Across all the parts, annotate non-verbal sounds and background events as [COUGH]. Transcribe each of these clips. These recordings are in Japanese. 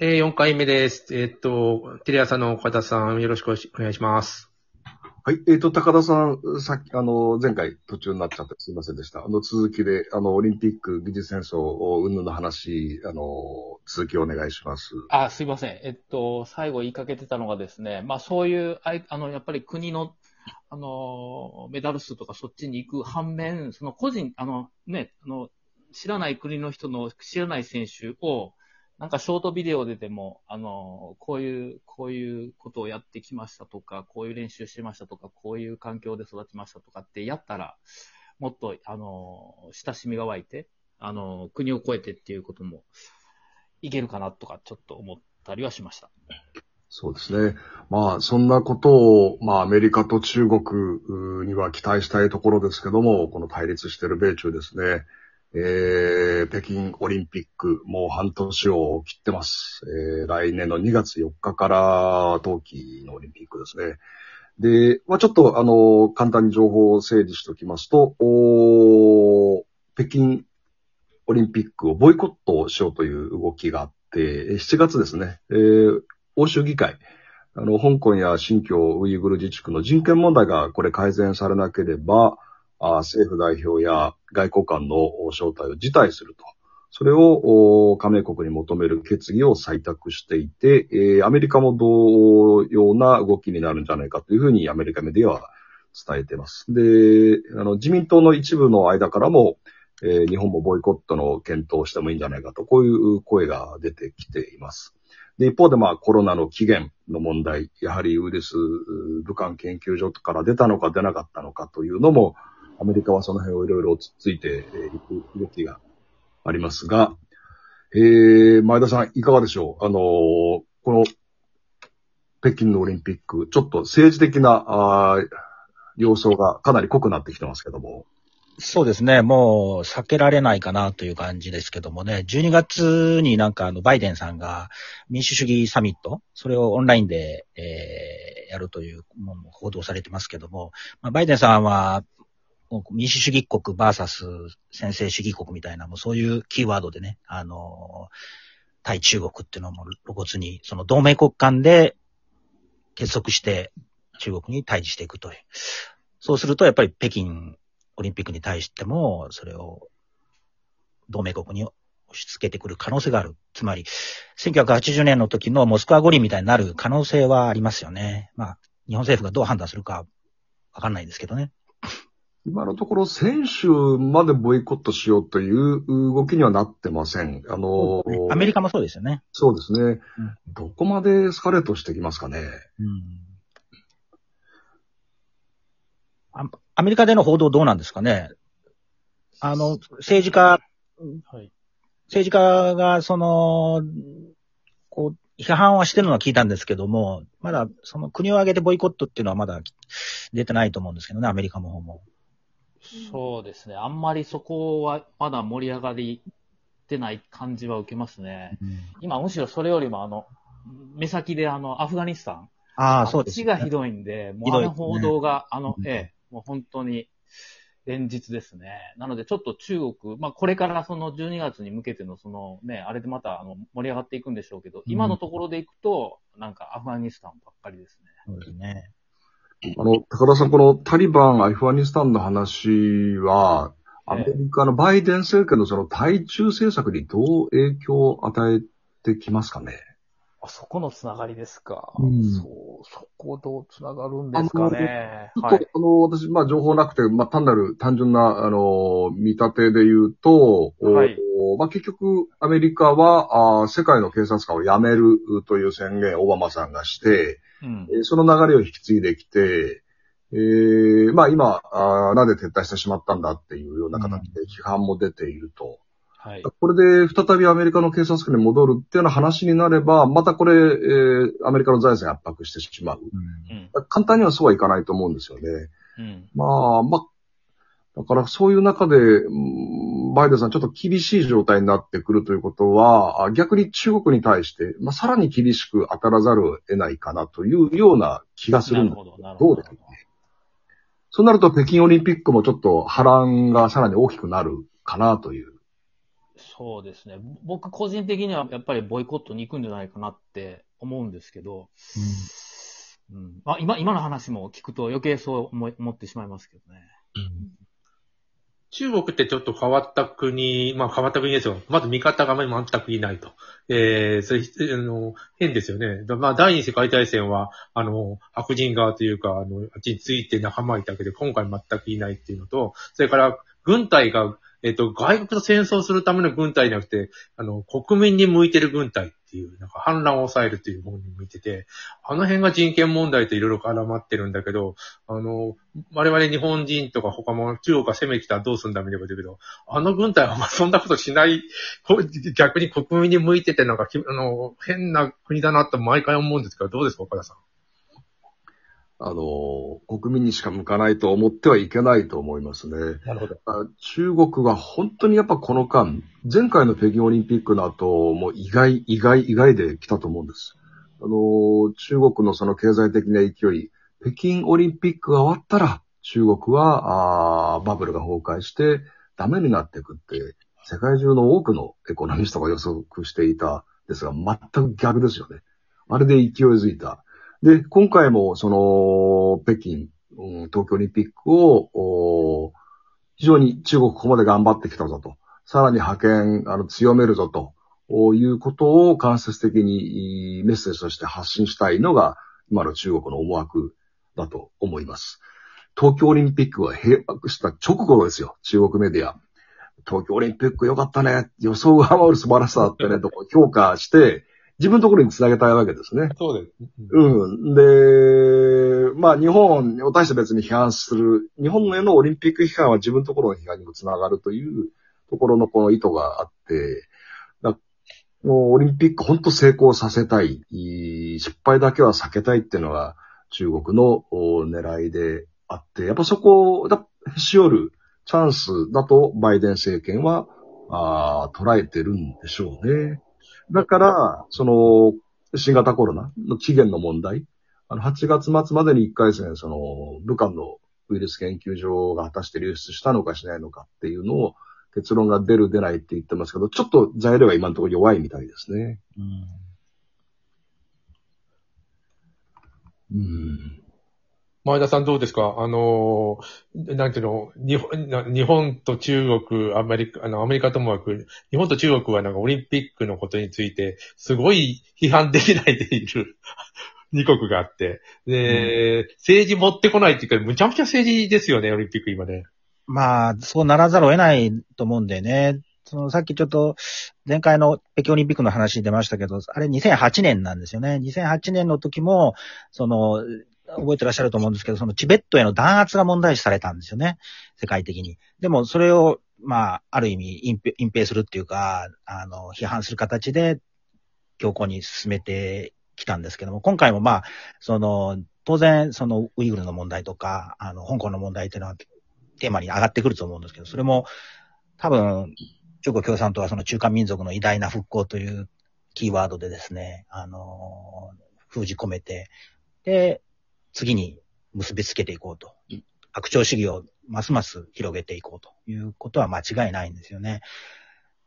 えー、4回目です。えーっと、テレ朝の岡田さん、よろしくお願いします。はい。えっ、と、高田さん、さっき、あの、前回途中になっちゃってすいませんでした。あの、続きで、あの、オリンピック技術戦争を、うんぬんの話、あの、続きお願いします。あ、すいません。えっと、最後言いかけてたのがですね、まあそういう、あいあの、やっぱり国の、あの、メダル数とかそっちに行く反面、その個人、あの、ね、あの、知らない国の人の知らない選手を、なんかショートビデオででも、あの、こういう、こういうことをやってきましたとか、こういう練習してましたとか、こういう環境で育ちましたとかってやったら、もっと、あの、親しみが湧いて、あの、国を越えてっていうことも、いけるかなとか、ちょっと思ったりはしました。そうですね。まあ、そんなことを、まあ、アメリカと中国には期待したいところですけども、この対立している米中ですね。えー、北京オリンピック、もう半年を切ってます。えー、来年の2月4日から冬季のオリンピックですね。で、まあちょっと、あの、簡単に情報を整理しておきますと、お北京オリンピックをボイコットしようという動きがあって、7月ですね、えー欧州議会、あの、香港や新疆ウイグル自治区の人権問題がこれ改善されなければ、政府代表や外交官の招待を辞退すると。それを加盟国に求める決議を採択していて、えーアメリカも同様な動きになるんじゃないかというふうにアメリカメディアは伝えています。で、あの、自民党の一部の間からも、えー日本もボイコットの検討をしてもいいんじゃないかと、こういう声が出てきています。で、一方でまあコロナの起源の問題、やはりウイルス武漢研究所から出たのか出なかったのかというのも、アメリカはその辺をいろいろつついていく動きがありますが、えー、前田さんいかがでしょう？あのーこの北京のオリンピック、ちょっと政治的なあー様相がかなり濃くなってきてますけども、そうですね。もう避けられないかなという感じですけどもね。12月になんかあのバイデンさんが民主主義サミット、それをオンラインで、えーやるというものも報道されてますけども、まあ、バイデンさんは民主主義国バーサス先制主義国みたいな、もうそういうキーワードでね、あの対中国っていうのも露骨に、その同盟国間で結束して中国に対峙していくという。そうするとやっぱり北京オリンピックに対しても、それを同盟国に押し付けてくる可能性がある。つまり、1980年の時のモスクワ五輪みたいになる可能性はありますよね。まあ、日本政府がどう判断するかわかんないですけどね。今のところ選手までボイコットしようという動きにはなってません。あのーアメリカもそうですよね。そうですね。どこまでエスカレートしてきますかね。うんあアメリカでの報道どうなんですかねあの、政治家、はい。政治家が、その、こう、批判はしてるのは聞いたんですけども、まだ、その国を挙げてボイコットっていうのはまだ出てないと思うんですけどね、アメリカの方も。そうですね。あんまりそこはまだ盛り上がりってない感じは受けますね。今むしろそれよりもあの、目先であの、アフガニスタン。ああ、そうです、あっちがひどいんで、もうあの報道が、あのう、んええ、もう本当に連日ですね。なのでちょっと中国、まあこれからその12月に向けてのそのね、あれでまたあの盛り上がっていくんでしょうけど、今のところでいくと、なんかアフガニスタンばっかりですね。そうですね。あの、高田さん、このタリバン、アフガニスタンの話は、アメリカのバイデン政権のその対中政策にどう影響を与えてきますかね？あそこのつながりですか。うんそう、そこどうつながるんですかね。はい。あの、私、まあ、情報なくて、まあ、単なる単純な、あの、見立てで言うと、はいおまあ、結局、アメリカは、あ世界の警察官を辞めるという宣言をオバマさんがして、うん。えーその流れを引き継いできて、えーまあ今あー、なぜ撤退してしまったんだっていうような形で批判も出ていると。はい。これで再びアメリカの警察官に戻るっていうような話になれば、またこれ、えーアメリカの財政圧迫してしまう。うん。簡単にはそうはいかないと思うんですよね。うん。まあ、まあ、だからそういう中で、うんバイデンさんちょっと厳しい状態になってくるということは、あ逆に中国に対して、まあ、さらに厳しく当たらざるを得ないかなというような気がするんだ。なるほど、なるほど。どうですかね。そうなると北京オリンピックもちょっと波乱がさらに大きくなるかなという。そうですね。僕個人的にはやっぱりボイコットに行くんじゃないかなって思うんですけど、うんまあ、今、今の話も聞くと余計そう思い思ってしまいますけどね。中国ってちょっと変わった国、まあ変わった国ですよ。まず味方が全くいないと。えー、それ、あの、変ですよね。まあ第二次世界大戦は、あの、白人側というか、あの、あっちについて仲間いたけど、今回全くいないっていうのと、それから軍隊が、えっ、と、外国と戦争するための軍隊じゃなくて、あの、国民に向いてる軍隊っていう、なんか反乱を抑えるという本に見てて、あの辺が人権問題といろいろ絡まってるんだけど、あの、我々日本人とか他も中国が攻めてきたらどうすんだみたいなこと言うけど、あの軍隊はまあそんなことしない、逆に国民に向いててなんか、あの、変な国だなって毎回思うんですけど、どうですか、岡田さん？あの、国民にしか向かないと思ってはいけないと思いますね。なるほど。あ中国は本当にやっぱこの間、前回の北京オリンピックの後、もう意外、意外、意外で来たと思うんです。あの、中国のその経済的な勢い、北京オリンピックが終わったら、中国は、あーバブルが崩壊してダメになっていくって、世界中の多くのエコノミストが予測していたですが、全く逆ですよね。あれで勢いづいた。で、今回も、その、北京、東京オリンピックを、非常に中国ここまで頑張ってきたぞと。さらに派遣、あの、強めるぞと。いうことを間接的にメッセージとして発信したいのが、今の中国の思惑だと思います。東京オリンピックが閉幕した直後ですよ、中国メディア。東京オリンピック良かったね、予想が上回る素晴らしさだったね、と評価して、自分のところにつなげたいわけですね。そうです。うん。で、まあ日本を対して別に批判する、日本へのオリンピック批判は自分のところの批判にもつながるというところのこの意図があって、だもうオリンピック本当成功させたい、失敗だけは避けたいっていうのが中国のお狙いであって、やっぱそこをだへし折るチャンスだとバイデン政権はあー捉えてるんでしょうね。だから、その、新型コロナの起源の問題、あの、8月末までに1回戦、その、武漢のウイルス研究所が果たして流出したのかしないのかっていうのを、結論が出る出ないって言ってますけど、ちょっと材料が今のところ弱いみたいですね。うんうん。前田さんどうですか？あのー、なんていうの、日本、な日本と中国、アメリカ、あの、アメリカともなく、日本と中国はなんかオリンピックのことについて、すごい批判できないでいる [LAUGHS] 二国があって、で、政治持ってこないっていうか、むちゃくちゃ政治ですよね、オリンピック今ね。まあ、そうならざるを得ないと思うんでね。そのさっきちょっと前回の北京オリンピックの話出ましたけど、あれ2008年なんですよね。2008年の時も、その、覚えてらっしゃると思うんですけど、そのチベットへの弾圧が問題視されたんですよね。世界的に。でもそれを、まあ、ある意味隠蔽隠蔽するっていうか、あの、批判する形で強硬に進めてきたんですけども、今回もまあ、その、当然、そのウイグルの問題とか、あの、香港の問題っていうのはテーマに上がってくると思うんですけど、それも多分、中国共産党はその中華民族の偉大な復興というキーワードでですね、あの、封じ込めて、で、次に結びつけていこうと。拡張主義をますます広げていこうということは間違いないんですよね。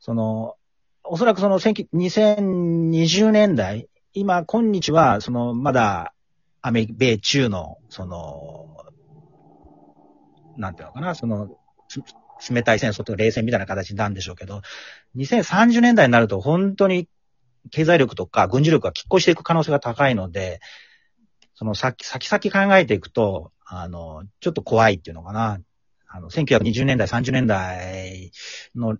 その、おそらくその19 2020年代、今、今日は、その、まだ、アメ米中の、その、なんていうのかな、その、つ冷たい戦争とか冷戦みたいな形なんでしょうけど、2030年代になると本当に経済力とか軍事力が拮抗していく可能性が高いので、その先、先々考えていくと、あの、ちょっと怖いっていうのかな。あの、1920年代、30年代の、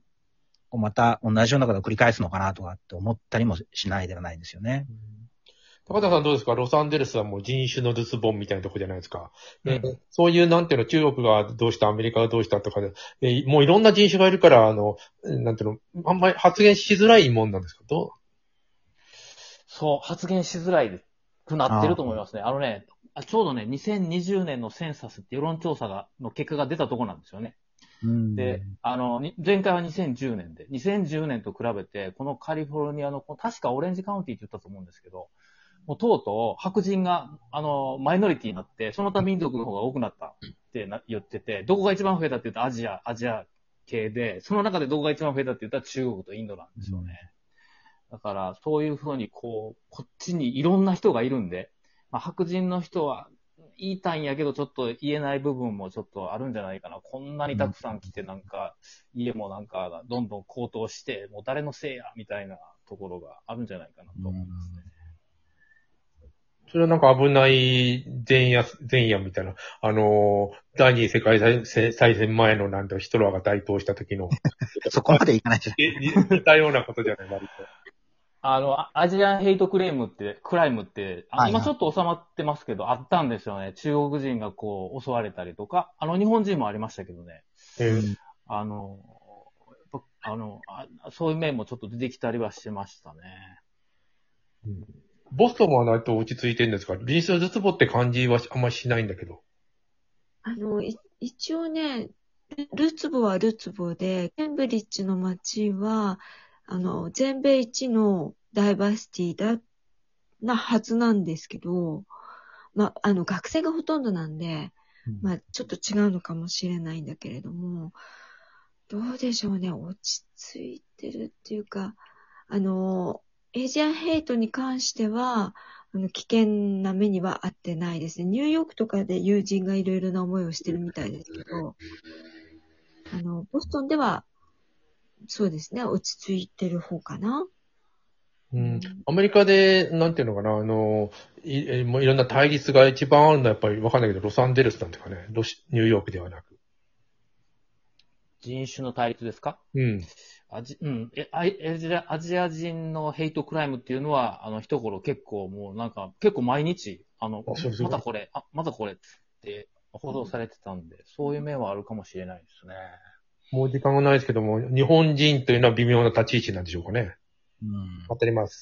また同じようなことを繰り返すのかなとかって思ったりもしないではないんですよね。高田さんどうですか？ロサンゼルスはもう人種のルスボンみたいなとこじゃないですか。うん。でそういう、なんていうの、中国がどうした、アメリカがどうしたとかで、でもういろんな人種がいるから、あの、なんていうの、あんまり発言しづらいもんなんですか？どそう、発言しづらいくなってると思いますね。あのね、あちょうどね、2020年のセンサスって世論調査が、の結果が出たとこなんですよね。うんで、あの、に前回は2010年で、2010年と比べて、このカリフォルニアの、確かオレンジカウンティって言ったと思うんですけど、もうとうとう白人が、あの、マイノリティになって、その他民族の方が多くなったってな言ってて、どこが一番増えたって言うとアジア、アジア系で、その中でどこが一番増えたって言ったら中国とインドなんですよね。だから、そういうふうに、こう、こっちにいろんな人がいるんで、まあ、白人の人は言いたいんやけど、ちょっと言えない部分もちょっとあるんじゃないかな。こんなにたくさん来て、なんか、家もなんか、どんどん高騰して、もう誰のせいや、みたいなところがあるんじゃないかなと思いますね。それはなんか危ない前夜、前夜みたいな、あのー、第二次世界大戦前のなんてヒトラーが台頭した時の、[LAUGHS] そこまでいかないじゃん。え似似たようなことじゃない、割と。あの、あアジアンヘイトクレームって、クライムって、今ちょっと収まってますけど、あったんですよね。中国人がこう、襲われたりとか、あの、日本人もありましたけどね。えーあの、あのあ、そういう面もちょっと出てきたりはしてましたね。ボストンは割と落ち着いてるんですか？臨床絶望って感じはあんまりしないんだけど。あの、い一応ね、ルルツボはルツボで、ケンブリッジの街は、あの、全米一のダイバーシティだ、なはずなんですけど、まあ、あの、学生がほとんどなんで、まあ、ちょっと違うのかもしれないんだけれども、どうでしょうね、落ち着いてるっていうか、あの、エイジアンヘイトに関しては、あの、危険な目には合ってないですね。ニューヨークとかで友人がいろいろな思いをしてるみたいですけど、あの、ボストンでは、そうですね、落ち着いてる方かな。うん。アメリカで、なんていうのかな、あの、いえもういろんな対立が一番あるのはやっぱりわかんないけど、ロサンゼルスなんていうかね、ロシニューヨークではなく。人種の対立ですか？うん。アジ、うん。え、アジアアジア人のヘイトクライムっていうのは、あの、一頃結構もうなんか、結構毎日、あの、あまたこれ、あ、またこれって報道されてたんで、そういう面はあるかもしれないですね。もう時間がないですけども、日本人というのは微妙な立ち位置なんでしょうかね。うん当たります。